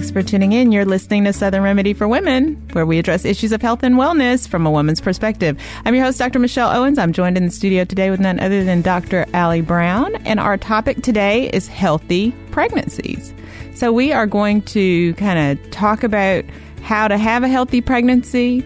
Thanks for tuning in. You're listening to Southern Remedy for Women, where we address issues of health and wellness from a woman's perspective. I'm your host, Dr. Michelle Owens. I'm joined in the studio today with none other than Dr. Allie Brown. And our topic today is healthy pregnancies. So we are going to kind of talk about how to have a healthy pregnancy,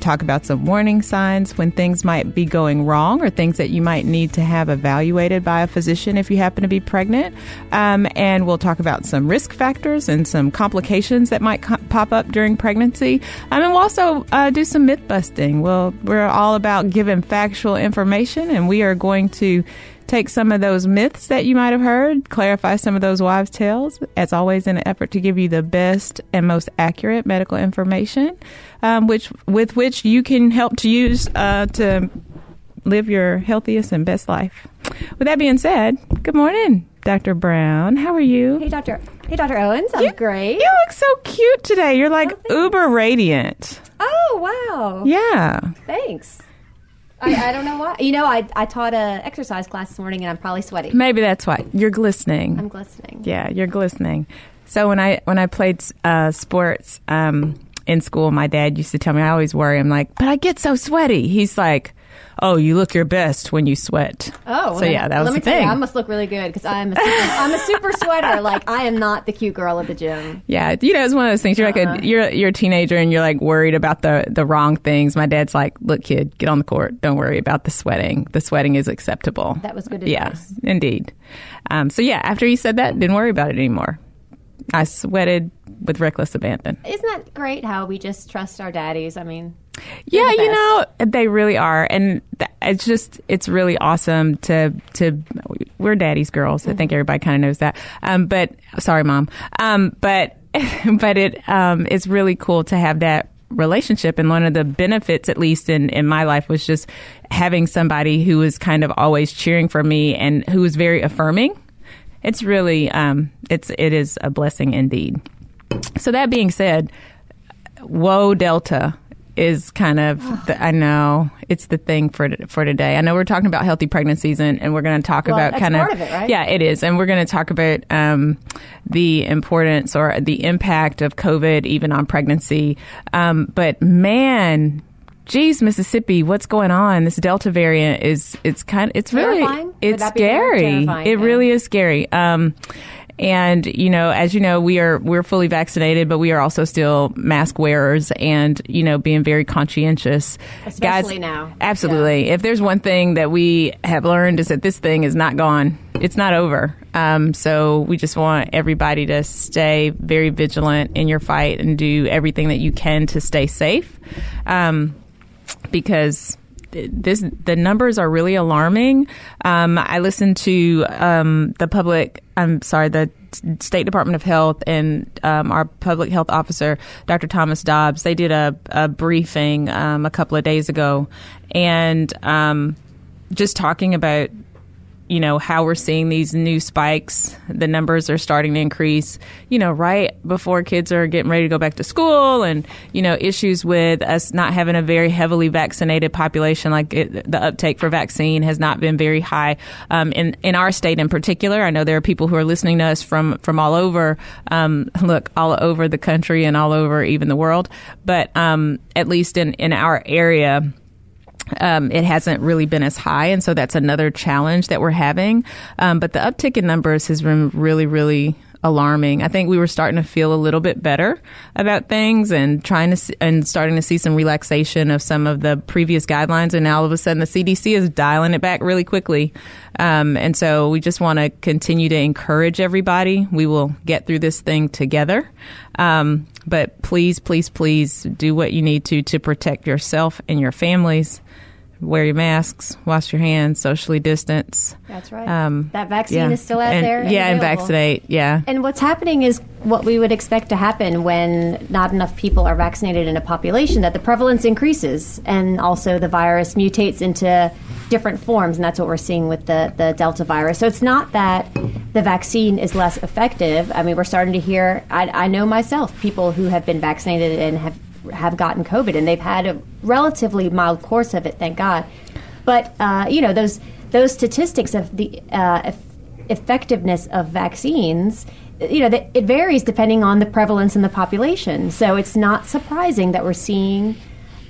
talk about some warning signs when things might be going wrong or things that you might need to have evaluated by a physician if you happen to be pregnant. Um, and we'll talk about some risk factors and some complications that might co- pop up during pregnancy. Um, and we'll also uh, do some myth busting. Well, we're all about giving factual information, and we are going to take some of those myths that you might have heard, clarify some of those wives' tales, as always, in an effort to give you the best and most accurate medical information, um, which with which you can help to use uh, to live your healthiest and best life. With that being said, good morning, Dr. Brown. How are you? Hey, Doctor. Hey, Dr. Owens. I'm you, great. You look so cute today. You're like oh, uber radiant. Oh, wow. Yeah. Thanks. I, I, don't know why. You know, I, I taught a exercise class this morning, and I'm probably sweaty. Maybe that's why you're glistening. I'm glistening. Yeah, you're glistening. So when I when I played uh, sports um, in school, my dad used to tell me I always worry. I'm like, but I get so sweaty. He's like, oh, you look your best when you sweat. Oh, so yeah, that was let me the tell thing. You, I must look really good because I'm a super, I'm a super sweater. Like I am not the cute girl at the gym. Yeah, you know, it's one of those things. You're Uh-huh. like a you're you're a teenager and you're like worried about the the wrong things. My dad's like, look, kid, get on the court. Don't worry about the sweating. The sweating is acceptable. That was good Yeah, advice. indeed. Um, so yeah, after he said that, didn't worry about it anymore. I sweated with reckless abandon. Isn't that great? How we just trust our daddies? I mean, Yeah, you know they really are, and th- it's just it's really awesome to to we're daddy's girls. I Mm-hmm. think everybody kind of knows that. Um, but sorry, mom. Um, but but it um, it's really cool to have that relationship and one of the benefits at least in in my life was just having somebody who was kind of always cheering for me and who was very affirming it's really um it's it is a blessing indeed so that being said whoa delta is kind of the, I know it's the thing for for today. I know we're talking about healthy pregnancies and, and we're going to talk Well, about kind part of it, right? yeah it is and we're going to talk about um, the importance or the impact of COVID even on pregnancy. Um, but man. Geez, Mississippi, what's going on? This Delta variant is it's kind it's really Terrifying? It's that be the word? scary. It yeah. really is scary. Um, and you know, as you know, we are we're fully vaccinated, but we are also still mask wearers, and you know, being very conscientious. Especially Guys, now. absolutely. If there's one thing that we have learned is that this thing is not gone. It's not over. Um, so we just want everybody to stay very vigilant in your fight and do everything that you can to stay safe. Um, because this the numbers are really alarming. Um, I listened to um, the public. I'm sorry, the State Department of Health and um, our public health officer, Dr. Thomas Dobbs. They did a, a briefing um, a couple of days ago, and um, just talking about you know how we're seeing these new spikes the numbers are starting to increase you know right before kids are getting ready to go back to school and you know issues with us not having a very heavily vaccinated population like it, the uptake for vaccine has not been very high um, in in our state in particular. I know there are people who are listening to us from from all over um, look all over the country and all over even the world. But um, at least in in our area um, it hasn't really been as high, and so that's another challenge that we're having. Um, but the uptick in numbers has been really, really alarming. I think we were starting to feel a little bit better about things and trying to see, and starting to see some relaxation of some of the previous guidelines. And now all of a sudden, the CDC is dialing it back really quickly. Um, and so we just want to continue to encourage everybody. We will get through this thing together. Um, but please, please, please do what you need to to protect yourself and your families wear your masks, wash your hands, socially distance. That's right. Um, that vaccine yeah. is still out and, there. And yeah, available. and vaccinate. Yeah. And what's happening is what we would expect to happen when not enough people are vaccinated in a population that the prevalence increases and also the virus mutates into different forms and that's what we're seeing with the, the delta virus so it's not that the vaccine is less effective i mean we're starting to hear I, I know myself people who have been vaccinated and have have gotten COVID, and they've had a relatively mild course of it, thank God. But uh, you know those those statistics of the uh, effectiveness of vaccines, you know, it varies depending on the prevalence in the population. So it's not surprising that we're seeing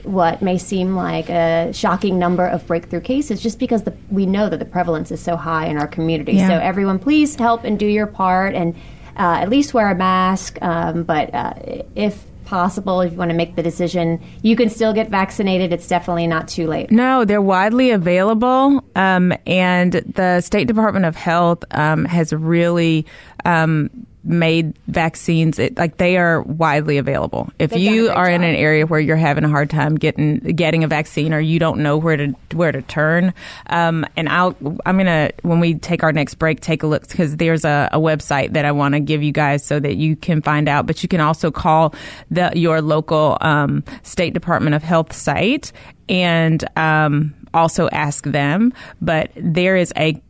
what may seem like a shocking number of breakthrough cases just because the, we know that the prevalence is so high in our community. Yeah. So everyone, please help and do your part and uh, at least wear a mask. Um, but uh, if possible if you want to make the decision. You can still get vaccinated. It's definitely not too late. No, they're widely available. Um, and the State Department of Health um, has really um, made vaccines it, like they are widely available. If They've you are job. in an area where you're having a hard time getting getting a vaccine or you don't know where to where to turn, um, and I'll I'm gonna when we take our next break take a look because there's a, a website that I want to give you guys so that you can find out. But you can also call the your local um, State Department of Health site and um, also ask them. But there is a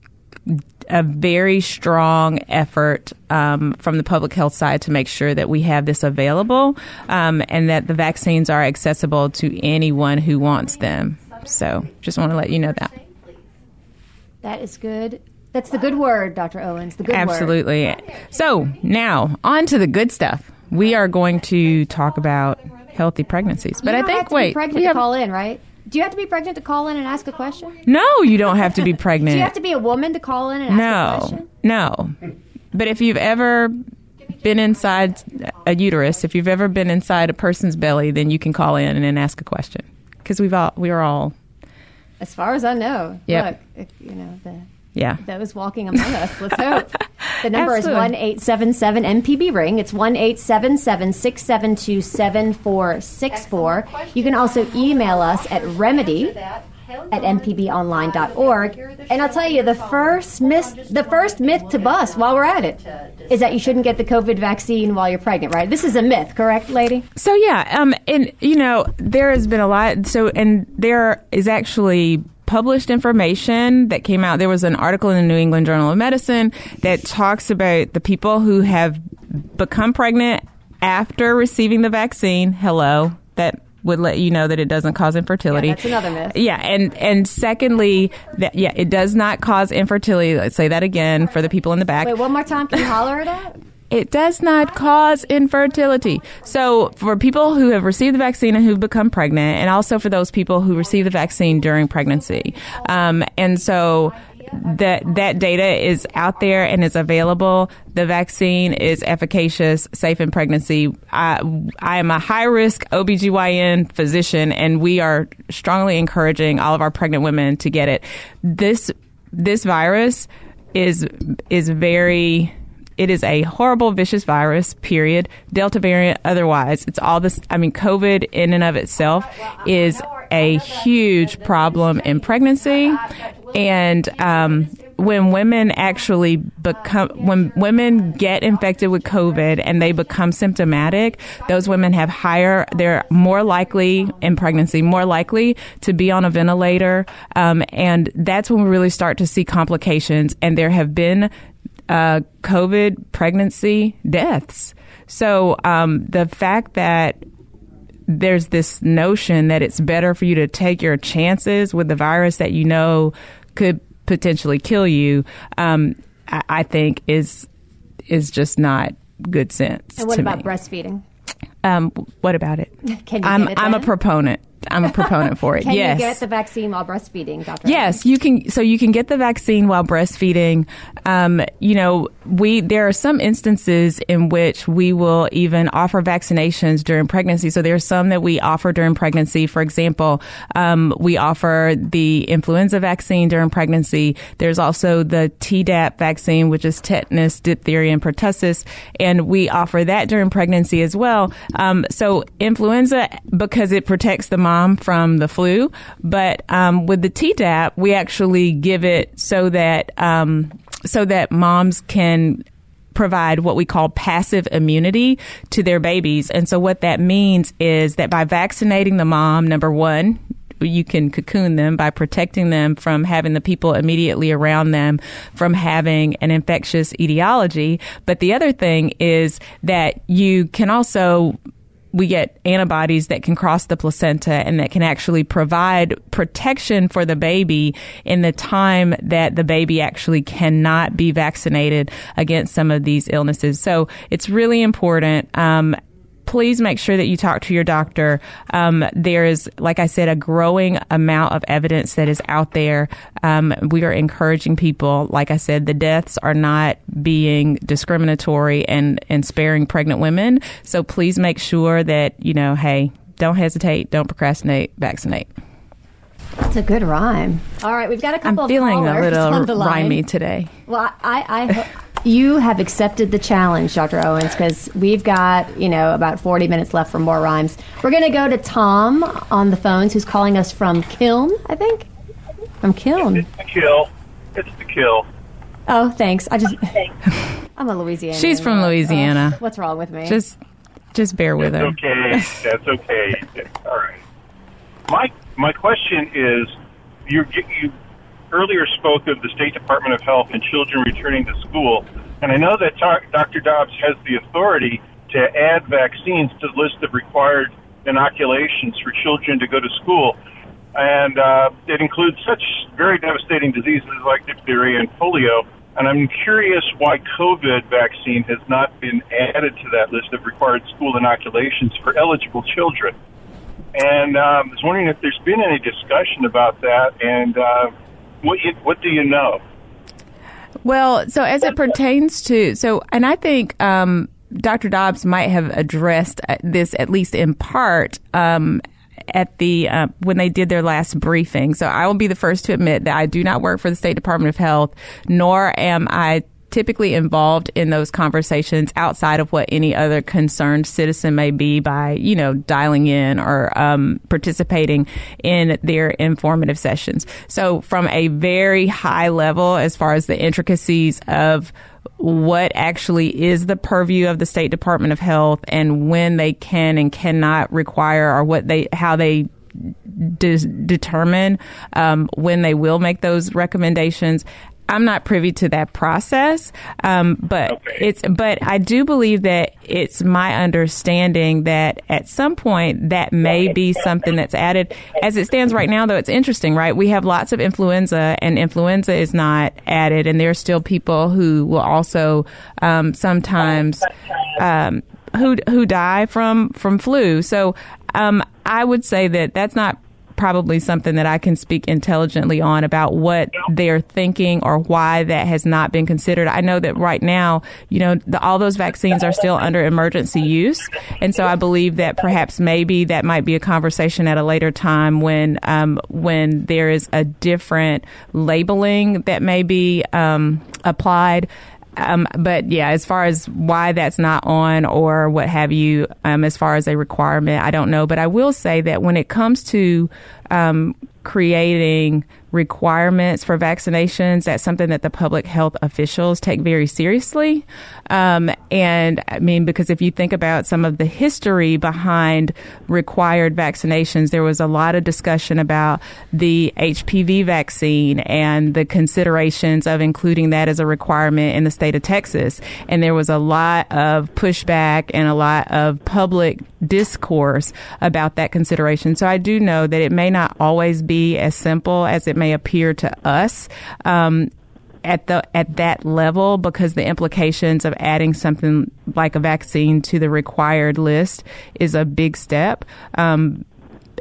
a very strong effort um, from the public health side to make sure that we have this available um, and that the vaccines are accessible to anyone who wants them. So, just want to let you know that. That is good. That's the good word, Dr. Owens. The good Absolutely. word. So, now on to the good stuff. We are going to talk about healthy pregnancies. But I think wait, pregnant to call in, right? Do you have to be pregnant to call in and ask a question? No, you don't have to be pregnant. Do you have to be a woman to call in and ask no, a question? No. No. But if you've ever been inside a uterus, if you've ever been inside a person's belly, then you can call in and ask a question. Because we've all we are all. As far as I know, yep. look, you know the yeah. those walking among us. Let's hope. The number is one eight seven seven MPB ring. It's one eight seven seven six seven two seven four six four. You can also email us at remedy at mpbonline.org. And I'll tell you, the first myth, the first myth to bust while we're at it is that you shouldn't get the COVID vaccine while you're pregnant, right? This is a myth, correct, lady? So yeah, um, and you know there has been a lot. So and there is actually published information that came out. There was an article in the New England Journal of Medicine that talks about the people who have become pregnant after receiving the vaccine. Hello, that would let you know that it doesn't cause infertility. Yeah, that's another myth. Yeah, and and secondly, that yeah, it does not cause infertility. Let's say that again for the people in the back. Wait, one more time. Can you holler it out? It does not cause infertility. So, for people who have received the vaccine and who've become pregnant, and also for those people who receive the vaccine during pregnancy, um, and so that that data is out there and is available. The vaccine is efficacious, safe in pregnancy. I, I am a high risk OBGYN physician, and we are strongly encouraging all of our pregnant women to get it. This this virus is is very it is a horrible, vicious virus, period. Delta variant, otherwise. It's all this. I mean, COVID in and of itself is a huge problem in pregnancy. And, um, when women actually become when women get infected with covid and they become symptomatic those women have higher they're more likely in pregnancy more likely to be on a ventilator um, and that's when we really start to see complications and there have been uh, COVID pregnancy deaths. So um, the fact that there's this notion that it's better for you to take your chances with the virus that you know could potentially kill you, um, I, I, think is is just not good sense. And what about me. breastfeeding? Um, what about it? Can I'm it I'm a proponent. I'm a proponent for it. Can yes. you get the vaccine while breastfeeding, Doctor? Yes, you can. So you can get the vaccine while breastfeeding. Um, you know, we there are some instances in which we will even offer vaccinations during pregnancy. So there are some that we offer during pregnancy. For example, um, we offer the influenza vaccine during pregnancy. There's also the Tdap vaccine, which is tetanus, diphtheria, and pertussis, and we offer that during pregnancy as well. Um, so influenza because it protects the mom from the flu, but um, with the Tdap, we actually give it so that um, so that moms can provide what we call passive immunity to their babies. And so what that means is that by vaccinating the mom, number one, you can cocoon them by protecting them from having the people immediately around them from having an infectious etiology. But the other thing is that you can also we get antibodies that can cross the placenta and that can actually provide protection for the baby in the time that the baby actually cannot be vaccinated against some of these illnesses. So it's really important. Um, please make sure that you talk to your doctor. Um, there is, like I said, a growing amount of evidence that is out there. Um, we are encouraging people. Like I said, the deaths are not being discriminatory and, and sparing pregnant women. So please make sure that, you know, hey, don't hesitate, don't procrastinate, vaccinate. That's a good rhyme. All right, we've got a couple I'm of feeling a little on rhymey today. Well, I, I hope you have accepted the challenge, Dr. Owens, because we've got you know about forty minutes left for more rhymes. We're going to go to Tom on the phones, who's calling us from Kiln, I think, from Kiln. It's the kill. It's the kill. Oh, thanks. I just I'm a Louisiana. She's from Louisiana. what's wrong with me? Just, just bear with That's her. okay. That's okay. All right. My my question is, you're you earlier spoke of the State Department of Health and children returning to school, and I know that Dr. Dobbs has the authority to add vaccines to the list of required inoculations for children to go to school, and uh, it includes such very devastating diseases like diphtheria and polio. And I'm curious why COVID vaccine has not been added to that list of required school inoculations for eligible children. And um, I was wondering if there's been any discussion about that, and uh, what what do you know? Well, so as it pertains to so, and I think um, Dr. Dobbs might have addressed uh, this at least in part. Um, at the uh, when they did their last briefing, so I will be the first to admit that I do not work for the State Department of Health, nor am I typically involved in those conversations outside of what any other concerned citizen may be by, you know, dialing in or um, participating in their informative sessions. So, from a very high level, as far as the intricacies of what actually is the purview of the State Department of Health and when they can and cannot require or what they, how they de- determine um, when they will make those recommendations. I'm not privy to that process, um, but Okay. it's. But I do believe that it's my understanding that at some point that may be something that's added. As it stands right now, though, it's interesting, right? We have lots of influenza, and influenza is not added, and there are still people who will also um, sometimes. Um, who who die from from flu. So um, I would say that that's not probably something that I can speak intelligently on about what they're thinking or why that has not been considered. I know that right now, you know, the, all those vaccines are still under emergency use, and so I believe that perhaps maybe that might be a conversation at a later time when um, when there is a different labeling that may be um, applied. Um, but yeah, as far as why that's not on or what have you, um, as far as a requirement, I don't know. But I will say that when it comes to um, creating requirements for vaccinations, that's something that the public health officials take very seriously. Um, and I mean, because if you think about some of the history behind required vaccinations, there was a lot of discussion about the HPV vaccine and the considerations of including that as a requirement in the state of Texas. And there was a lot of pushback and a lot of public discourse about that consideration. So I do know that it may not always be as simple as it may appear to us. Um, at the at that level because the implications of adding something like a vaccine to the required list is a big step. Um,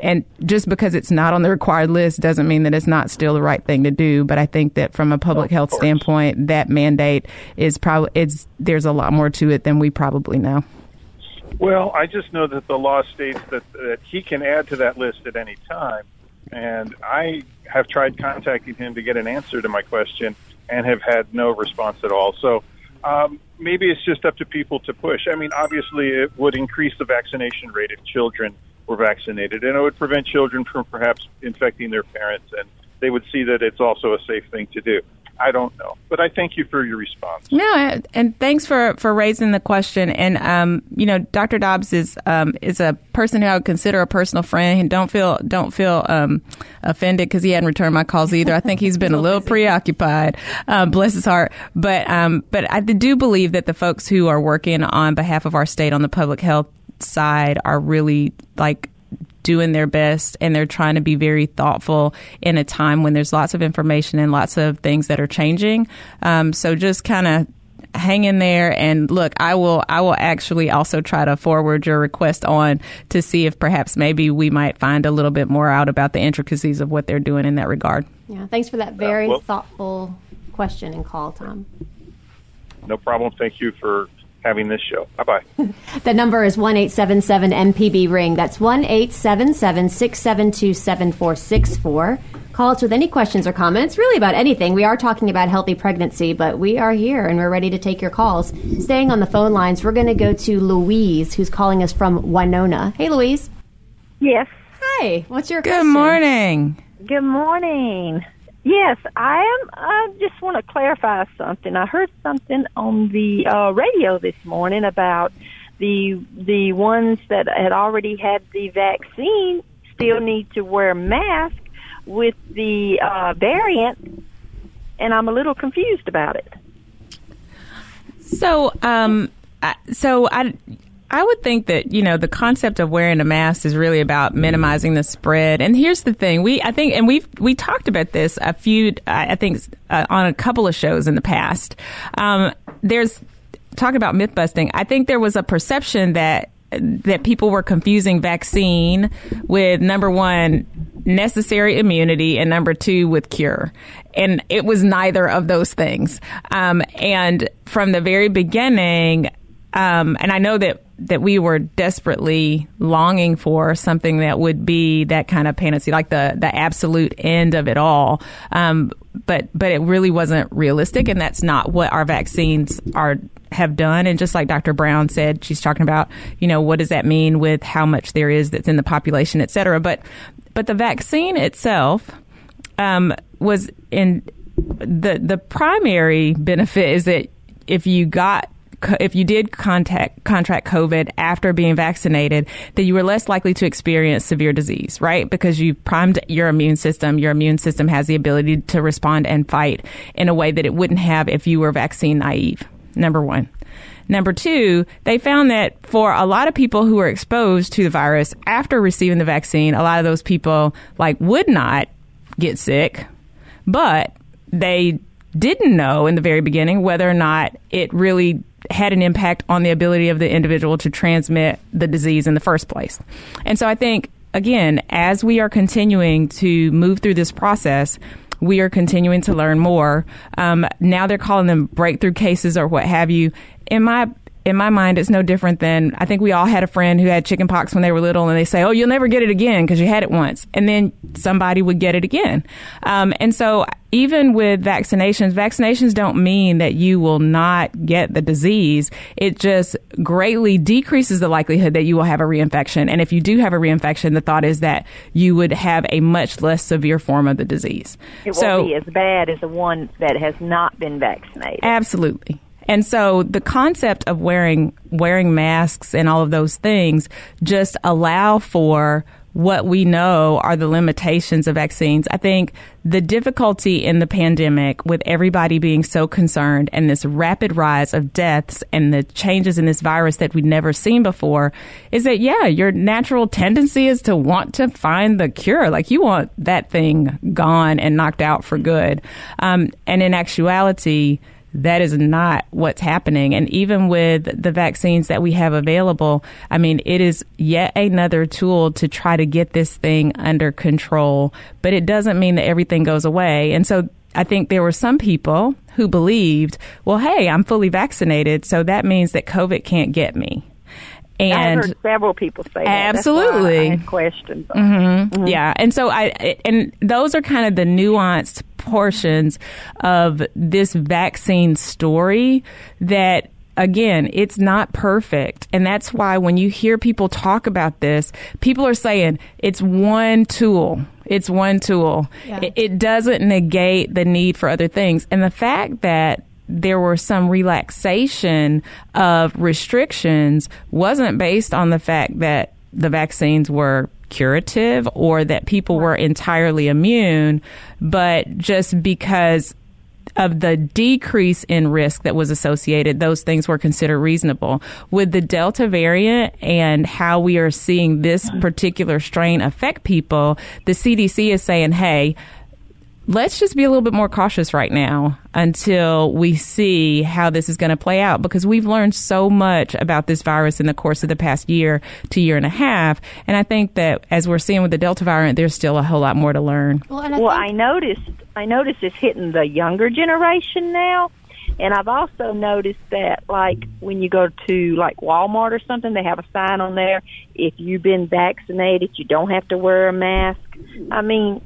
and just because it's not on the required list doesn't mean that it's not still the right thing to do. But I think that from a public health standpoint, that mandate is probably it's there's a lot more to it than we probably know. Well, I just know that the law states that, that he can add to that list at any time. And I have tried contacting him to get an answer to my question and have had no response at all. So um, maybe it's just up to people to push. I mean, obviously, it would increase the vaccination rate if children were vaccinated, and it would prevent children from perhaps infecting their parents, and they would see that it's also a safe thing to do. I don't know, but I thank you for your response. No, and thanks for, for raising the question. And um, you know, Dr. Dobbs is um, is a person who I would consider a personal friend. And don't feel don't feel um, offended because he hadn't returned my calls either. I think he's been a little preoccupied. Um, bless his heart. But um, but I do believe that the folks who are working on behalf of our state on the public health side are really like doing their best and they're trying to be very thoughtful in a time when there's lots of information and lots of things that are changing. Um, so just kind of hang in there and look i will i will actually also try to forward your request on to see if perhaps maybe we might find a little bit more out about the intricacies of what they're doing in that regard. Yeah thanks for that very uh, well, thoughtful question and call tom. no problem. Thank you for having this show. Bye bye. the number is one eight seven seven MPB ring. That's one eight seven seven six seven two seven four six four. Call us with any questions or comments, really about anything. We are talking about healthy pregnancy, but we are here and we're ready to take your calls. Staying on the phone lines, we're going to go to Louise, who's calling us from Winona. Hey, Louise. Yes. Hi. What's your Good question? morning. Good morning. Yes, I am. I just want to clarify something. I heard something on the uh, radio this morning about the the ones that had already had the vaccine still need to wear masks with the uh, variant, and I'm a little confused about it. So, um, so I I would think that, you know, the concept of wearing a mask is really about minimizing the spread. And here's the thing. We, I think, and we've, we talked about this a few, I think, uh, on a couple of shows in the past. Um, there's, talk about myth busting. I think there was a perception that, that people were confusing vaccine with number one, necessary immunity and number two with cure and it was neither of those things um, and from the very beginning um, and I know that that we were desperately longing for something that would be that kind of panacea, like the the absolute end of it all. Um, but but it really wasn't realistic, and that's not what our vaccines are have done. And just like Dr. Brown said, she's talking about you know what does that mean with how much there is that's in the population, et cetera. But but the vaccine itself um, was in the the primary benefit is that if you got if you did contact contract COVID after being vaccinated, that you were less likely to experience severe disease, right? Because you primed your immune system. Your immune system has the ability to respond and fight in a way that it wouldn't have if you were vaccine naive. Number one. Number two, they found that for a lot of people who were exposed to the virus after receiving the vaccine, a lot of those people like would not get sick, but they didn't know in the very beginning whether or not it really had an impact on the ability of the individual to transmit the disease in the first place. And so I think, again, as we are continuing to move through this process, we are continuing to learn more. Um, now they're calling them breakthrough cases or what have you. In my in my mind, it's no different than I think we all had a friend who had chickenpox when they were little, and they say, "Oh, you'll never get it again because you had it once," and then somebody would get it again. Um, and so, even with vaccinations, vaccinations don't mean that you will not get the disease. It just greatly decreases the likelihood that you will have a reinfection. And if you do have a reinfection, the thought is that you would have a much less severe form of the disease. It so, won't be as bad as the one that has not been vaccinated. Absolutely. And so the concept of wearing wearing masks and all of those things just allow for what we know are the limitations of vaccines. I think the difficulty in the pandemic with everybody being so concerned and this rapid rise of deaths and the changes in this virus that we'd never seen before is that, yeah, your natural tendency is to want to find the cure. Like you want that thing gone and knocked out for good. Um, and in actuality, that is not what's happening. And even with the vaccines that we have available, I mean, it is yet another tool to try to get this thing under control, but it doesn't mean that everything goes away. And so I think there were some people who believed, well, hey, I'm fully vaccinated, so that means that COVID can't get me. And I heard several people say that. Absolutely, I had questions. Mm-hmm. Mm-hmm. Yeah, and so I and those are kind of the nuanced portions of this vaccine story that again, it's not perfect. And that's why when you hear people talk about this, people are saying it's one tool. It's one tool. Yeah. It, it, doesn't negate the need for other things. And the fact that there were some relaxation of restrictions wasn't based on the fact that the vaccines were curative or that people were entirely immune, but just because of the decrease in risk that was associated, those things were considered reasonable. With the Delta variant and how we are seeing this particular strain affect people, the CDC is saying, hey, let's just be a little bit more cautious right now until we see how this is going to play out because we've learned so much about this virus in the course of the past year to year and a half. And I think that as we're seeing with the Delta variant, there's still a whole lot more to learn. Well, I, well, I noticed, I noticed it's hitting the younger generation now. And I've also noticed that, like, when you go to, like, Walmart or something, they have a sign on there. If you've been vaccinated, you don't have to wear a mask. I mean,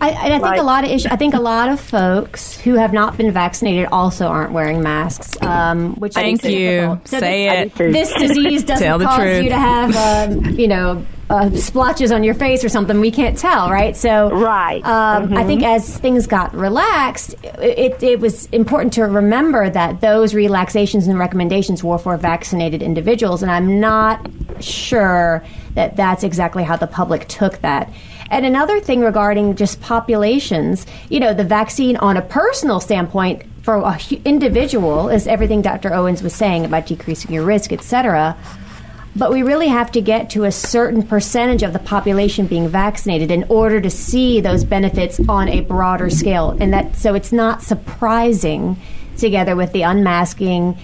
I, I think like, a lot of issues. I think a lot of folks who have not been vaccinated also aren't wearing masks. Um, which thank you. So Say this, it. This disease doesn't cause truth. you to have, um, you know, uh, splotches on your face or something. We can't tell, right? So, right. Um, mm-hmm. I think as things got relaxed, it, it was important to remember that those relaxations and recommendations were for vaccinated individuals, and I'm not sure that that's exactly how the public took that. And another thing regarding just populations, you know, the vaccine on a personal standpoint for an individual is everything Dr. Owens was saying about decreasing your risk, et cetera. But we really have to get to a certain percentage of the population being vaccinated in order to see those benefits on a broader scale. And that so it's not surprising together with the unmasking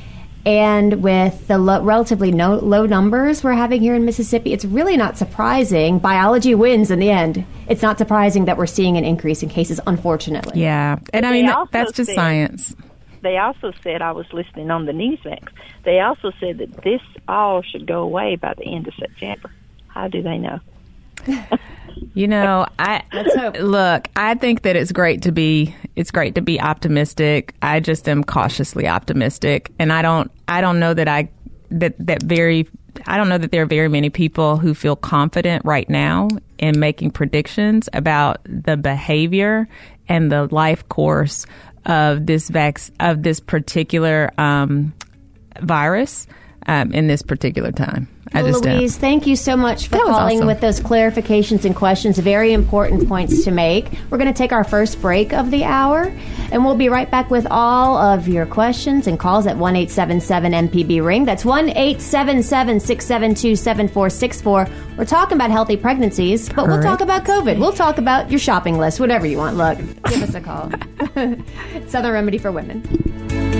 and with the lo- relatively no- low numbers we're having here in Mississippi, it's really not surprising. Biology wins in the end. It's not surprising that we're seeing an increase in cases, unfortunately. Yeah. And I mean, that's just said, science. They also said, I was listening on the Newsmax, they also said that this all should go away by the end of September. How do they know? You know, I look. I think that it's great to be. It's great to be optimistic. I just am cautiously optimistic, and I don't. I don't know that I that that very. I don't know that there are very many people who feel confident right now in making predictions about the behavior and the life course of this vac- of this particular um, virus um, in this particular time. I just Louise, don't. thank you so much for calling awesome. with those clarifications and questions. Very important points to make. We're going to take our first break of the hour, and we'll be right back with all of your questions and calls at one eight seven seven MPB ring. That's one eight seven seven six seven two seven four six four. We're talking about healthy pregnancies, but we'll talk about COVID. We'll talk about your shopping list, whatever you want. Look, give us a call. Southern Remedy for Women.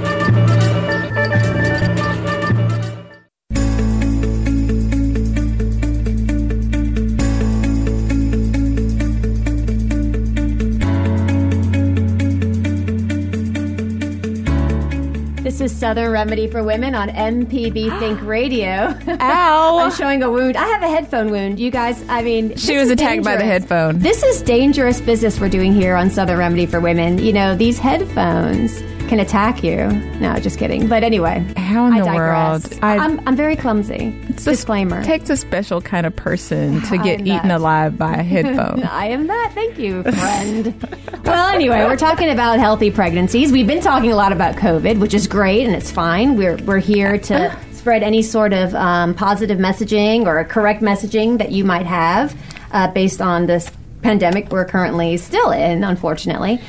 Southern Remedy for Women on MPB Think Radio. Ow! I'm showing a wound. I have a headphone wound. You guys, I mean, she was attacked dangerous. by the headphone. This is dangerous business we're doing here on Southern Remedy for Women. You know, these headphones can attack you. No, just kidding. But anyway, How in I the digress. world? I- I'm, I'm very clumsy. Disclaimer. takes a special kind of person to get eaten that. alive by a headphone. I am that. Thank you, friend. well, anyway, we're talking about healthy pregnancies. We've been talking a lot about COVID, which is great and it's fine. We're we're here to spread any sort of um, positive messaging or correct messaging that you might have uh, based on this pandemic we're currently still in, unfortunately.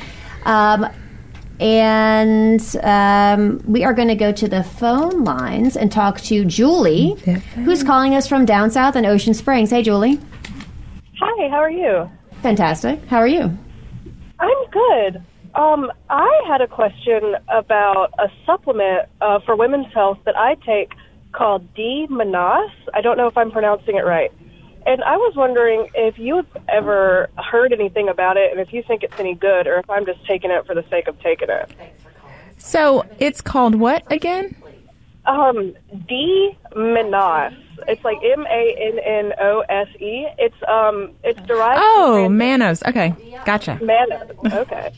Um, and um, we are going to go to the phone lines and talk to Julie, who's calling us from down south in Ocean Springs. Hey, Julie. Hi, how are you? Fantastic. How are you? I'm good. Um, I had a question about a supplement uh, for women's health that I take called D Manas. I don't know if I'm pronouncing it right. And I was wondering if you have ever heard anything about it and if you think it's any good or if I'm just taking it for the sake of taking it. So it's called what again? Um, D Manos. It's like M A N N O S E. It's um, it's derived. Oh, from mannose. Okay, gotcha. mannose. Okay.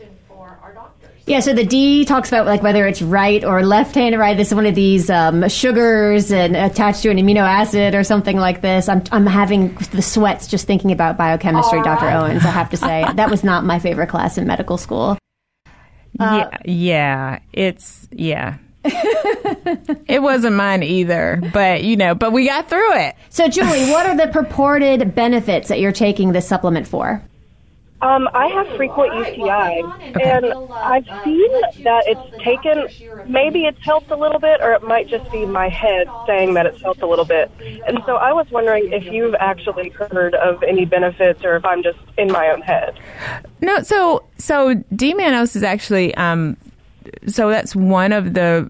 Yeah, so the D talks about like whether it's right or left-handed right. This is one of these um, sugars and attached to an amino acid or something like this. I'm I'm having the sweats just thinking about biochemistry, Dr. Owens. I have to say that was not my favorite class in medical school. yeah, yeah, it's yeah. it wasn't mine either, but you know, but we got through it. So, Julie, what are the purported benefits that you're taking this supplement for? Um, I have frequent UTI, and I've seen that it's taken. Maybe it's helped a little bit, or it might just be my head saying that it's helped a little bit. And so I was wondering if you've actually heard of any benefits, or if I'm just in my own head. No, so so D-mannose is actually um, so that's one of the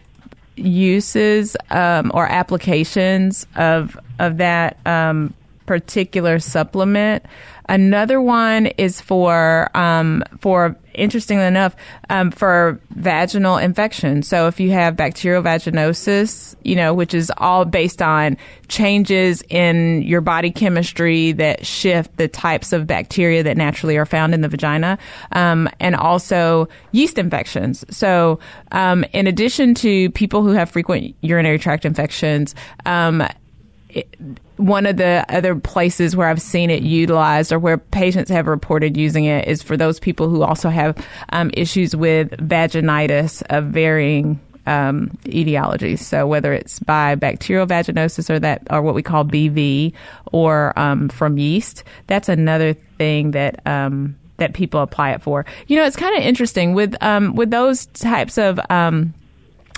uses um, or applications of of that um, particular supplement. Another one is for um, for interestingly enough um, for vaginal infection. So if you have bacterial vaginosis, you know, which is all based on changes in your body chemistry that shift the types of bacteria that naturally are found in the vagina, um, and also yeast infections. So um, in addition to people who have frequent urinary tract infections. Um, one of the other places where I've seen it utilized or where patients have reported using it is for those people who also have um, issues with vaginitis of varying um, etiologies. So whether it's by bacterial vaginosis or that, or what we call BV, or um, from yeast, that's another thing that. Um, that people apply it for. You know, it's kind of interesting with um, with those types of um,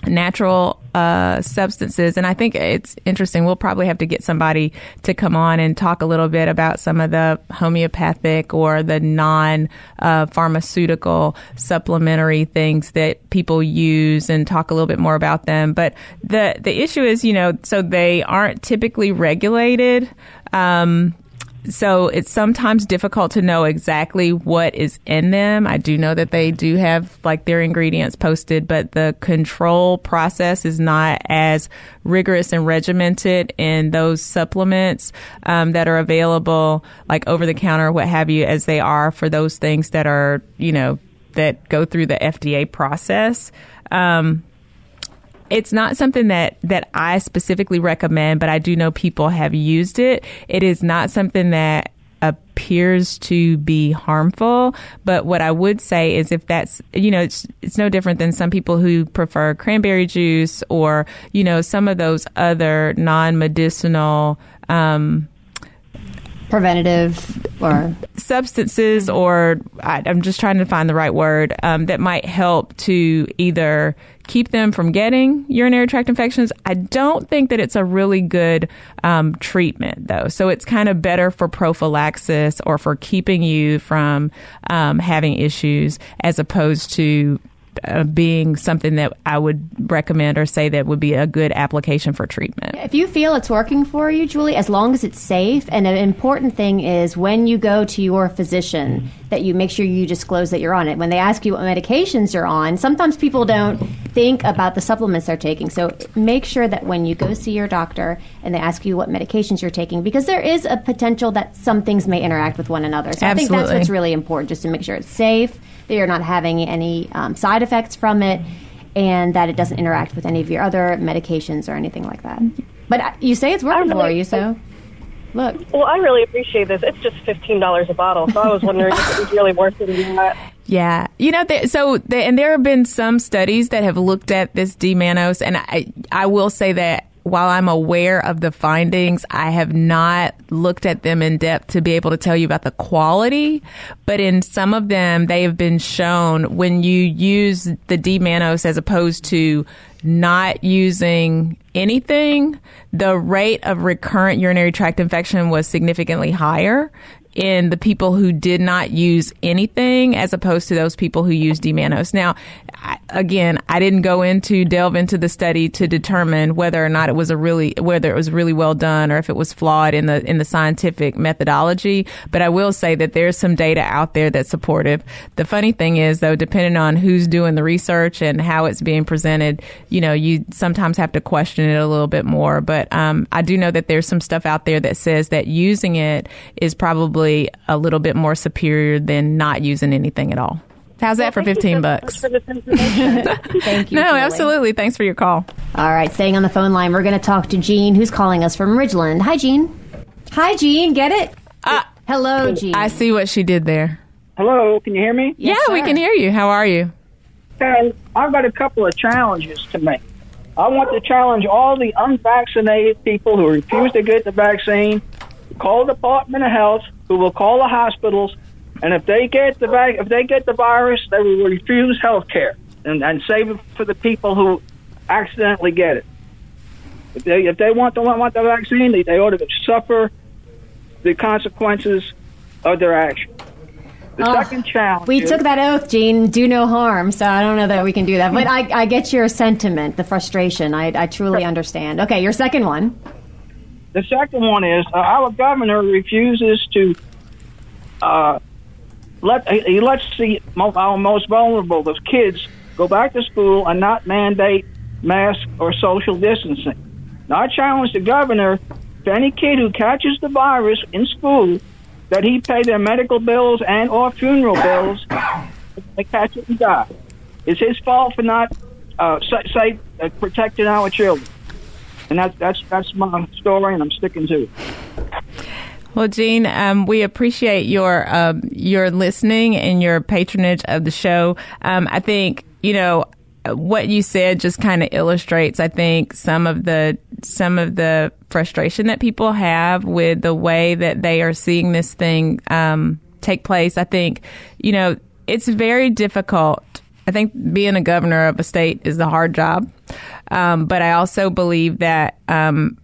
natural uh, substances. And I think it's interesting. We'll probably have to get somebody to come on and talk a little bit about some of the homeopathic or the non uh, pharmaceutical supplementary things that people use and talk a little bit more about them. But the, the issue is, you know, so they aren't typically regulated. Um, so it's sometimes difficult to know exactly what is in them. I do know that they do have like their ingredients posted, but the control process is not as rigorous and regimented in those supplements um, that are available, like over the counter, what have you, as they are for those things that are, you know, that go through the FDA process. Um, it's not something that that I specifically recommend, but I do know people have used it. It is not something that appears to be harmful, but what I would say is if that's you know it's it's no different than some people who prefer cranberry juice or you know some of those other non-medicinal um, Preventative or substances or I, I'm just trying to find the right word um, that might help to either keep them from getting urinary tract infections. I don't think that it's a really good um, treatment though. So it's kind of better for prophylaxis or for keeping you from um, having issues as opposed to uh, being something that I would recommend or say that would be a good application for treatment. If you feel it's working for you, Julie, as long as it's safe, and an important thing is when you go to your physician, that you make sure you disclose that you're on it. When they ask you what medications you're on, sometimes people don't think about the supplements they're taking. So make sure that when you go see your doctor and they ask you what medications you're taking, because there is a potential that some things may interact with one another. So I think that's what's really important, just to make sure it's safe, that you're not having any um, side effects from it. and that it doesn't interact with any of your other medications or anything like that. But uh, you say it's working for you, so look. Well, I really appreciate this. It's just fifteen dollars a bottle, so I was wondering if it was really worth it or not. Yeah, you know, th- so th- and there have been some studies that have looked at this D-mannose, and I I will say that while I'm aware of the findings, I have not looked at them in depth to be able to tell you about the quality. But in some of them, they have been shown when you use the D-mannose as opposed to not using anything, the rate of recurrent urinary tract infection was significantly higher in the people who did not use anything as opposed to those people who used D-mannose. Now, I, again, I didn't go into delve into the study to determine whether or not it was a really whether it was really well done or if it was flawed in the in the scientific methodology. But I will say that there's some data out there that's supportive. The funny thing is, though, depending on who's doing the research and how it's being presented, you know, you sometimes have to question it a little bit more. But um, I do know that there's some stuff out there that says that using it is probably a little bit more superior than not using anything at all. How's that for 15 bucks? much for. Thank you. No, Julie. absolutely. Thanks for your call. All right, staying on the phone line, we're going to talk to Jean, who's calling us from Ridgeland. Hi, Jean. Hi, Jean. Get it? Ah, Hello, Jean. I see what she did there. Hello, can you hear me? Yes, yeah, we can hear you. How are you? Okay, I've got a couple of challenges to make. I want to challenge all the unvaccinated people who refuse to get the vaccine. Call the Department of Health, who will call the hospitals, and if they get the vac- if they get the virus, they will refuse health care and, and save it for the people who accidentally get it. If they if they want the want the vaccine, they, they ought to suffer the consequences of their action. The Oh, second challenge. We is- took that oath, Gene. do no harm, so I don't know that we can do that. But I, I get your sentiment, the frustration. I, I truly understand. Okay, your second one. The second one is uh, our governor refuses to uh, let he lets the our most vulnerable, those kids, go back to school and not mandate mask or social distancing. Now, I challenge the governor to any kid who catches the virus in school that he pay their medical bills and or funeral bills they catch it and die. It's his fault for not uh, say uh, protecting our children. And that's that's that's my story, and I'm sticking to it. Well, Gene, um, we appreciate your um, your listening and your patronage of the show. Um, I think you know what you said just kind of illustrates. I think some of the some of the frustration that people have with the way that they are seeing this thing um, take place. I think you know it's very difficult. I think being a governor of a state is a hard job, um, but I also believe that um,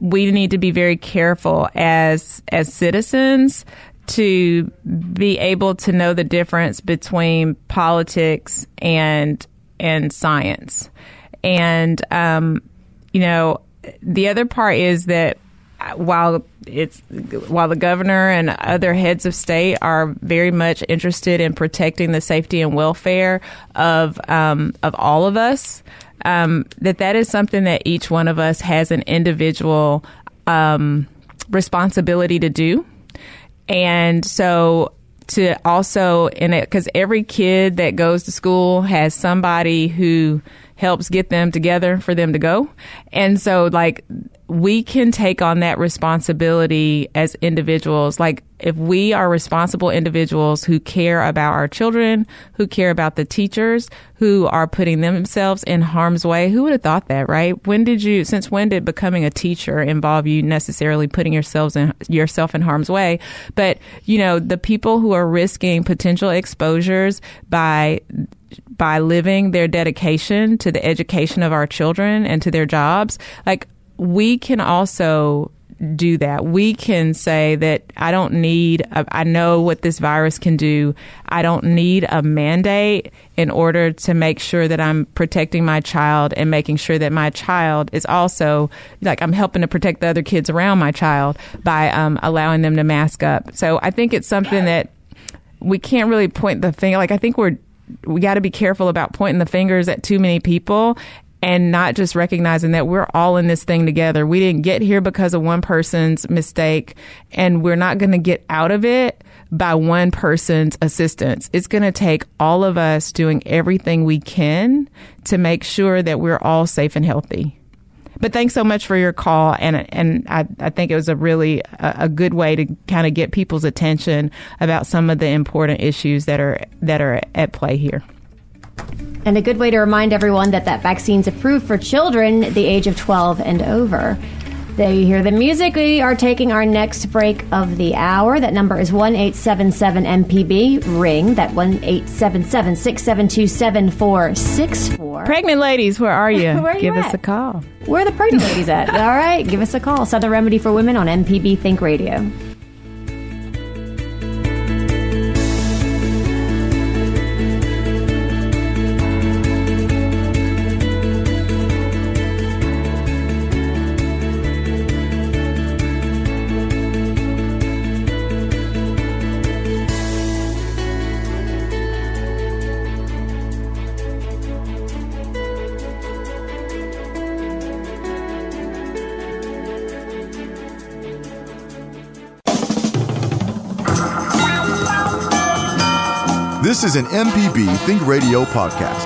we need to be very careful as as citizens to be able to know the difference between politics and and science. And um, you know, the other part is that while it's while the governor and other heads of state are very much interested in protecting the safety and welfare of um, of all of us, um, that that is something that each one of us has an individual um, responsibility to do, and so to also in it because every kid that goes to school has somebody who helps get them together for them to go, and so like we can take on that responsibility as individuals. Like, if we are responsible individuals who care about our children, who care about the teachers, who are putting themselves in harm's way, who would have thought that, right? When did you, since when did becoming a teacher involve you necessarily putting yourselves in, yourself in harm's way? But, you know, the people who are risking potential exposures by by living their dedication to the education of our children and to their jobs, like we can also do that. We can say that I don't need, a, I know what this virus can do. I don't need a mandate in order to make sure that I'm protecting my child and making sure that my child is also, like, I'm helping to protect the other kids around my child by um, allowing them to mask up. So I think it's something that we can't really point the finger. Like, I think we're, we got to be careful about pointing the fingers at too many people and not just recognizing that we're all in this thing together. We didn't get here because of one person's mistake and we're not going to get out of it by one person's assistance. It's going to take all of us doing everything we can to make sure that we're all safe and healthy. But thanks so much for your call, and and I, I think it was a really a, a good way to kind of get people's attention about some of the important issues that are that are at play here. And a good way to remind everyone that that vaccine's approved for children the age of 12 and over. There you hear the music. We are taking our next break of the hour. That number is 1877 MPB. Ring that 1877 672 7464. Pregnant ladies, where are you? Where are you Give us at? a call. Where are the pregnant ladies at? All right, give us a call. Southern Remedy for Women on MPB Think Radio. Is an MPB Think Radio podcast.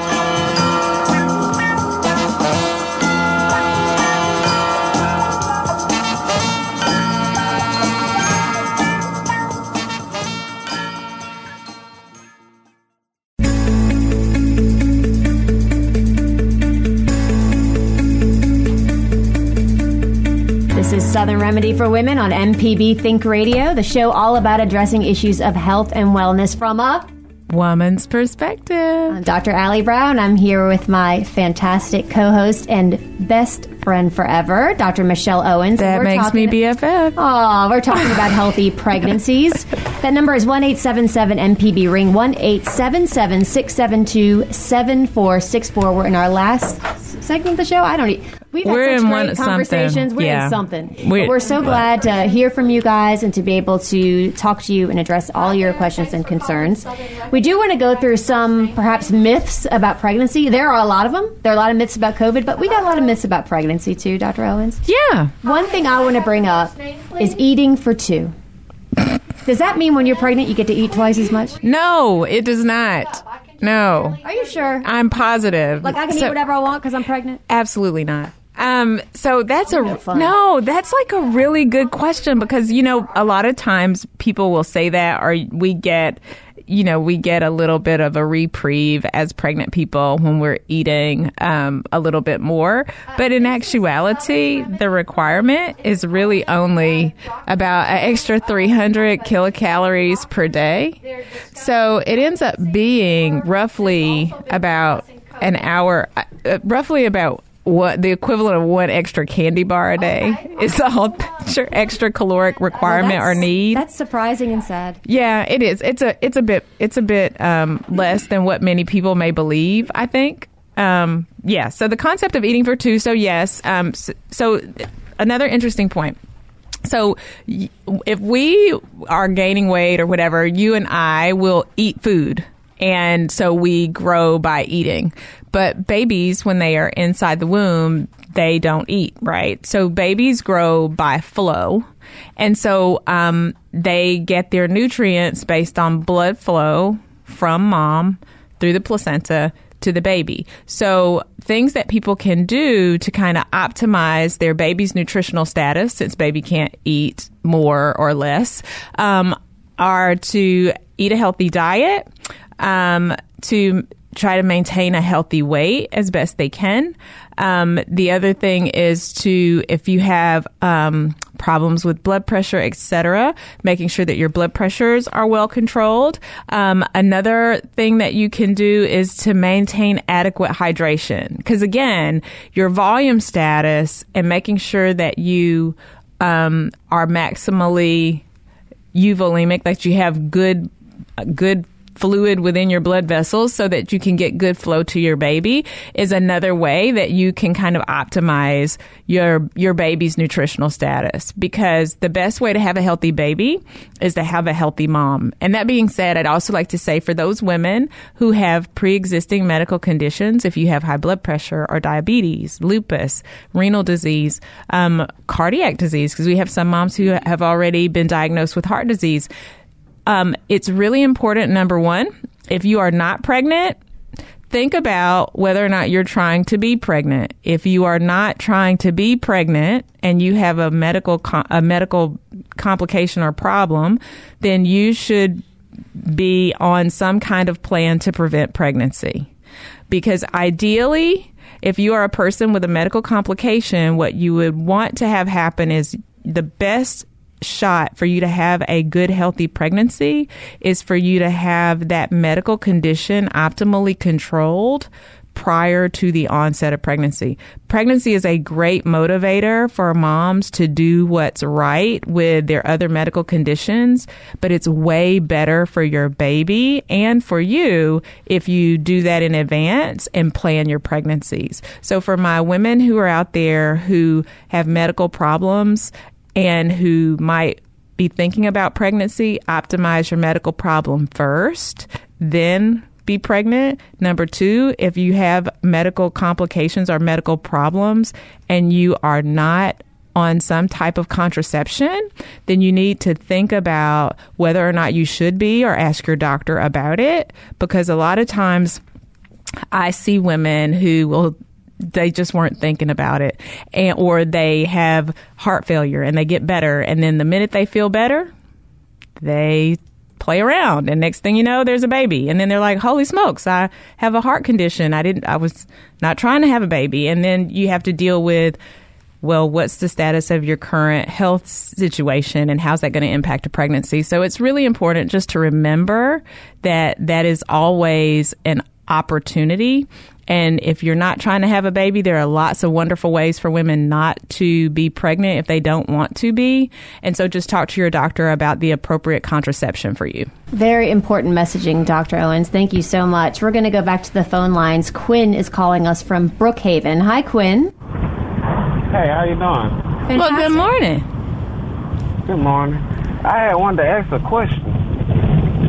This is Southern Remedy for Women on MPB Think Radio, the show all about addressing issues of health and wellness from a Woman's perspective. I'm Dr. Allie Brown. I'm here with my fantastic co-host and best friend forever, Dr. Michelle Owens. That We're makes me BFF. Oh, we're talking about healthy pregnancies. That number is one eight seven seven MPB ring one eight seven seven six seven two seven four six four. We're in our last segment of the show. I don't. We've had We're such in great one- conversations. something. We're Yeah. in something. We're- we're so glad to hear from you guys and to be able to talk to you and address all your questions and concerns. We do want to go through some perhaps myths about pregnancy. There are a lot of them. There are a lot of myths about COVID, but we got a lot of myths about pregnancy too, Dr. Owens. Yeah. One thing I want to bring up is eating for two. Does that mean when you're pregnant you get to eat twice as much? No, it does not. No. Are you sure? I'm positive. Like I can So- eat whatever I want because I'm pregnant? Absolutely not. Um, so that's a no fun. no. That's like a really good question because you know a lot of times people will say that, or we get, you know, we get a little bit of a reprieve as pregnant people when we're eating um, a little bit more. But in actuality, the requirement is really only about an extra 300 kilocalories per day. So it ends up being roughly about an hour, uh, roughly about what the equivalent of one extra candy bar a day is the whole extra, extra caloric requirement or need. That's surprising and sad. Yeah, it is. It's a it's a bit it's a bit um, less than what many people may believe. I think. Um, yeah. So the concept of eating for two. So yes. Um, so, so another interesting point. So if we are gaining weight or whatever, you and I will eat food. And so we grow by eating. But babies, when they are inside the womb, they don't eat, right? So babies grow by flow. And so um, they get their nutrients based on blood flow from mom through the placenta to the baby. So things that people can do to kind of optimize their baby's nutritional status, since baby can't eat more or less, um, are to eat a healthy diet, um, to try to maintain a healthy weight as best they can. Um, the other thing is to, if you have um, problems with blood pressure, etc., making sure that your blood pressures are well controlled. Um, another thing that you can do is to maintain adequate hydration, because again, your volume status and making sure that you um, are maximally euvolemic, that you have good good fluid within your blood vessels so that you can get good flow to your baby is another way that you can kind of optimize your your baby's nutritional status because the best way to have a healthy baby is to have a healthy mom. And that being said, I'd also like to say for those women who have pre-existing medical conditions, if you have high blood pressure or diabetes, lupus, renal disease, um, cardiac disease, because we have some moms who have already been diagnosed with heart disease um, it's really important. Number one, if you are not pregnant, think about whether or not you're trying to be pregnant. If you are not trying to be pregnant and you have a medical a medical complication or problem, then you should be on some kind of plan to prevent pregnancy. Because ideally, if you are a person with a medical complication, what you would want to have happen is the best shot for you to have a good, healthy pregnancy is for you to have that medical condition optimally controlled prior to the onset of pregnancy. Pregnancy is a great motivator for moms to do what's right with their other medical conditions, but it's way better for your baby and for you if you do that in advance and plan your pregnancies. So for my women who are out there who have medical problems and who might be thinking about pregnancy, optimize your medical problem first, then be pregnant. Number two, if you have medical complications or medical problems and you are not on some type of contraception, then you need to think about whether or not you should be or ask your doctor about it because a lot of times I see women who will they just weren't thinking about it. And or they have heart failure and they get better. And then the minute they feel better they play around. And next thing you know there's a baby. And then they're like holy smokes i have a heart condition. I didn't i was not trying to have a baby. And then you have to deal with well, what's the status of your current health situation and how's that going to impact a pregnancy? So it's really important just to remember that that is always an opportunity and if you're not trying to have a baby, there are lots of wonderful ways for women not to be pregnant if they don't want to be. And so just talk to your doctor about the appropriate contraception for you. Very important messaging, Dr. Owens. Thank you so much. We're going to go back to the phone lines. Quinn is calling us from Brookhaven. Hi, Quinn. Hey, how you doing? Fantastic. Well, good morning. Good morning. I had wanted to ask a question.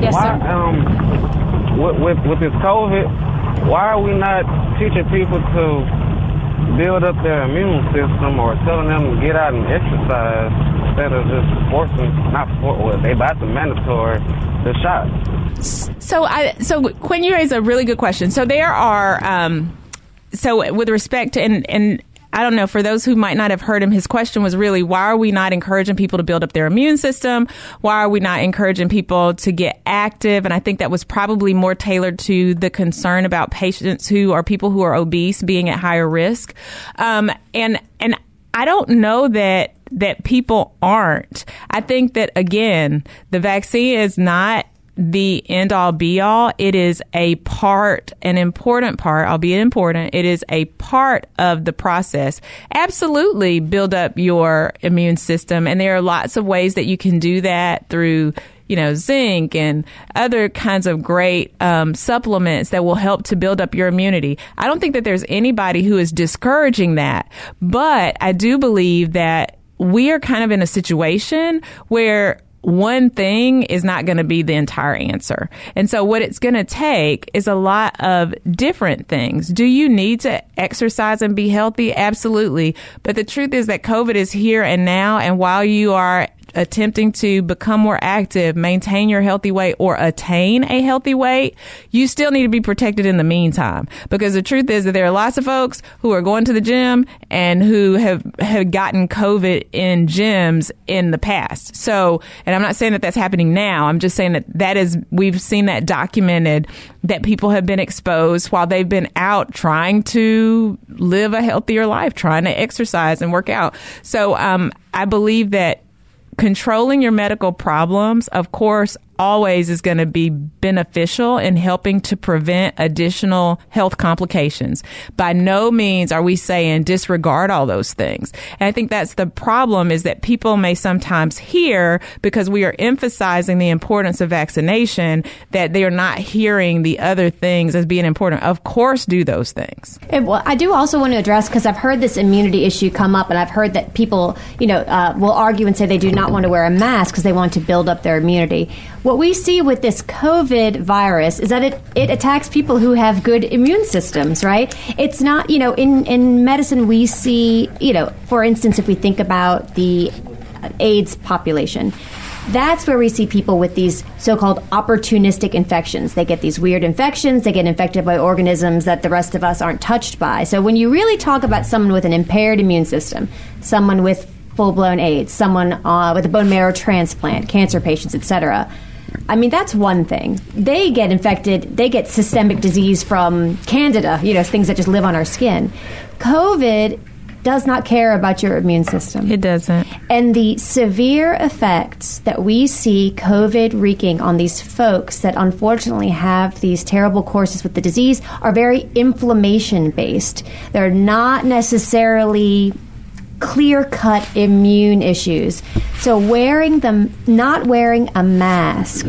Yes, Why, sir. Um, with, with, with this COVID, why are we not teaching people to build up their immune system or telling them to get out and exercise instead of just forcing, not for, well, they about to mandatory the shot? So I, so Quinn, you raise a really good question. So there are, um, so with respect to, and, and I don't know, for those who might not have heard him, his question was really, why are we not encouraging people to build up their immune system? Why are we not encouraging people to get active? And I think that was probably more tailored to the concern about patients who are people who are obese being at higher risk. Um, and, and I don't know that that people aren't. I think that again, the vaccine is not the end all be all. It is a part, an important part, albeit important. It is a part of the process. Absolutely build up your immune system. And there are lots of ways that you can do that through you know, zinc and other kinds of great um, supplements that will help to build up your immunity. I don't think that there's anybody who is discouraging that, but I do believe that we are kind of in a situation where one thing is not going to be the entire answer. And so what it's going to take is a lot of different things. Do you need to exercise and be healthy? Absolutely. But the truth is that COVID is here and now. And while you are attempting to become more active, maintain your healthy weight, or attain a healthy weight, you still need to be protected in the meantime. Because the truth is that there are lots of folks who are going to the gym and who have, have gotten COVID in gyms in the past. So, and I'm not saying that that's happening now. I'm just saying that that is, we've seen that documented that people have been exposed while they've been out trying to live a healthier life, trying to exercise and work out. So, um, I believe that controlling your medical problems, of course, always is going to be beneficial in helping to prevent additional health complications. By no means are we saying disregard all those things. And I think that's the problem is that people may sometimes hear because we are emphasizing the importance of vaccination that they are not hearing the other things as being important. Of course, do those things. And, well, I do also want to address because I've heard this immunity issue come up, and I've heard that people, you know, uh, will argue and say they do not want to wear a mask because they want to build up their immunity. What we see with this COVID virus is that it, it attacks people who have good immune systems, right? It's not, you know, in, in medicine, we see, you know, for instance, if we think about the AIDS population, That's where we see people with these so called opportunistic infections. They get these weird infections, they get infected by organisms that the rest of us aren't touched by. So when you really talk about someone with an impaired immune system, someone with full blown AIDS, someone uh, with a bone marrow transplant, cancer patients, etc. I mean, that's one thing. They get infected, they get systemic disease from candida, you know, things that just live on our skin. COVID does not care about your immune system. It doesn't. And the severe effects that we see COVID wreaking on these folks that unfortunately have these terrible courses with the disease are very inflammation based. They're not necessarily clear cut immune issues. So wearing them not wearing a mask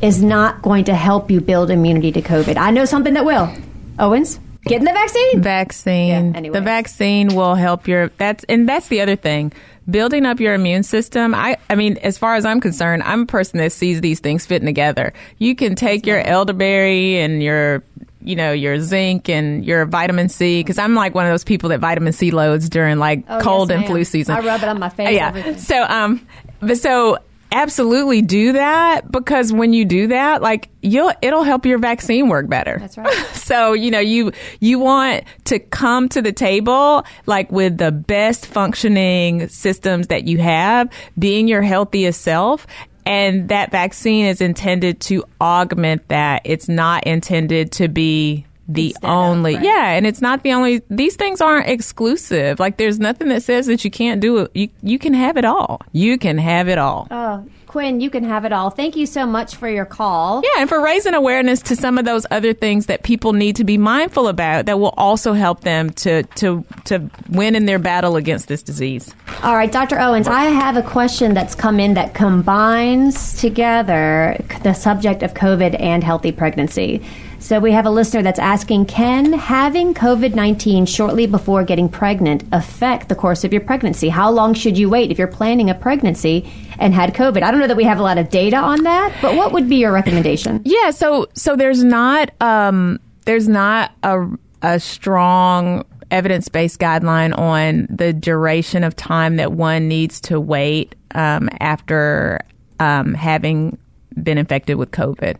is not going to help you build immunity to COVID. I know something that will. Owens? Getting the vaccine? Vaccine. Yeah, anyway. The vaccine will help your that's and that's the other thing. Building up your immune system. I I mean, as far as I'm concerned, I'm a person that sees these things fitting together. You can take your elderberry and your you know your zinc and your vitamin C because I'm like one of those people that vitamin C loads during like Oh, cold yes, and flu season. I rub it on my face. yeah. everything. So um, but so absolutely do that because when you do that, like you'll it'll help your vaccine work better. That's right. so you know you you want to come to the table like with the best functioning systems that you have, being your healthiest self. And that vaccine is intended to augment that. It's not intended to be the Instead of, only right. yeah and it's not the only these things aren't exclusive like there's nothing that says that you can't do it you you can have it all you can have it all Oh, Quinn, you can have it all. Thank you so much for your call. yeah and for raising awareness to some of those other things that people need to be mindful about that will also help them to to to win in their battle against this disease All right, Dr. Owens, I have a question that's come in that combines together the subject of COVID and healthy pregnancy. So we have a listener that's asking Can having COVID 19 shortly before getting pregnant affect the course of your pregnancy? How long should you wait if you're planning a pregnancy and had COVID? I don't know that we have a lot of data on that, but what would be your recommendation? Yeah, so so there's not um there's not a a strong evidence-based guideline on the duration of time that one needs to wait um, after um, having been infected with COVID.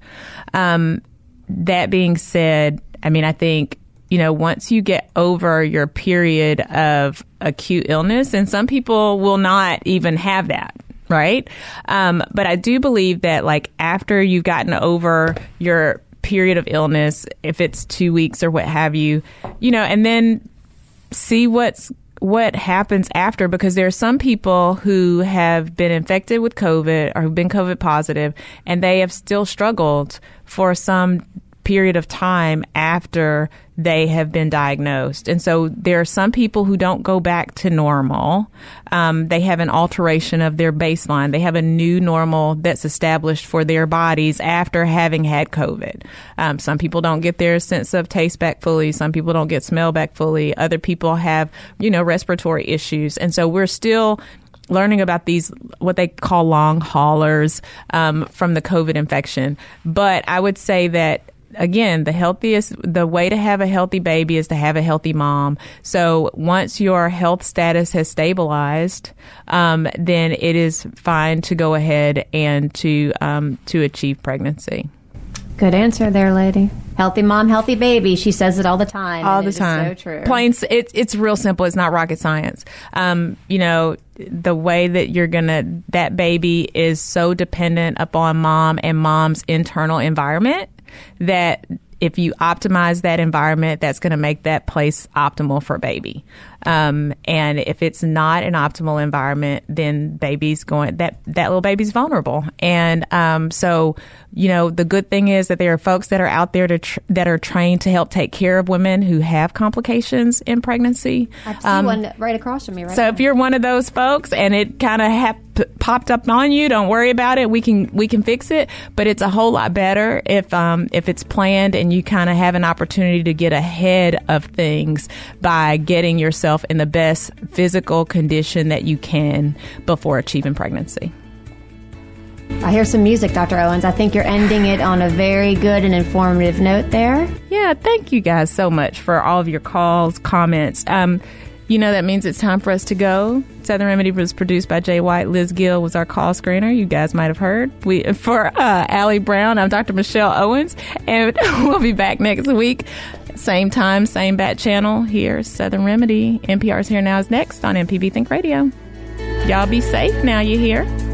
Um, that being said, I mean, I think you know once you get over your period of acute illness, and some people will not even have that right? Um, but I do believe that like after you've gotten over your period of illness, if it's two weeks or what have you, you know, and then see what's what happens after because there are some people who have been infected with COVID or who've been COVID positive and they have still struggled for some period of time after they have been diagnosed. And so there are some people who don't go back to normal. Um, they have an alteration of their baseline. They have a new normal that's established for their bodies after having had COVID. Um, some people don't get their sense of taste back fully. Some people don't get smell back fully. Other people have, you know, respiratory issues. And so we're still learning about these what they call long haulers um, from the COVID infection. But I would say that again, the healthiest, the way to have a healthy baby is to have a healthy mom. So once your health status has stabilized, um, then it is fine to go ahead and to um, to achieve pregnancy. Good answer there, lady. Healthy mom, healthy baby. She says it all the time. all the time. so true. Plain, it's it's real simple. It's not rocket science. Um, you know, the way that you're gonna that baby is so dependent upon mom and mom's internal environment that if you optimize that environment, that's going to make that place optimal for baby. Um, and if it's not an optimal environment, then baby's going that that little baby's vulnerable. And um, so, you know, the good thing is that there are folks that are out there to tr- that are trained to help take care of women who have complications in pregnancy. I see Um, one right across from me right so now. if you're one of those folks and it kind of hap- popped up on you, don't worry about it. We can we can fix it. But it's a whole lot better if um, if it's planned and you kind of have an opportunity to get ahead of things by getting yourself in the best physical condition that you can before achieving pregnancy. I hear some music, Dr. Owens. I think you're ending it on a very good and informative note there. Yeah, thank you guys so much for all of your calls, comments. Um, You know that means it's time for us to go. Southern Remedy was produced by Jay White. Liz Gill was our call screener. You guys might have heard. We for uh, Allie Brown. I'm Dr. Michelle Owens, and we'll be back next week, same time, same bat channel. Here, Southern Remedy. NPR's here now is next on MPB Think Radio. Y'all be safe now. You hear?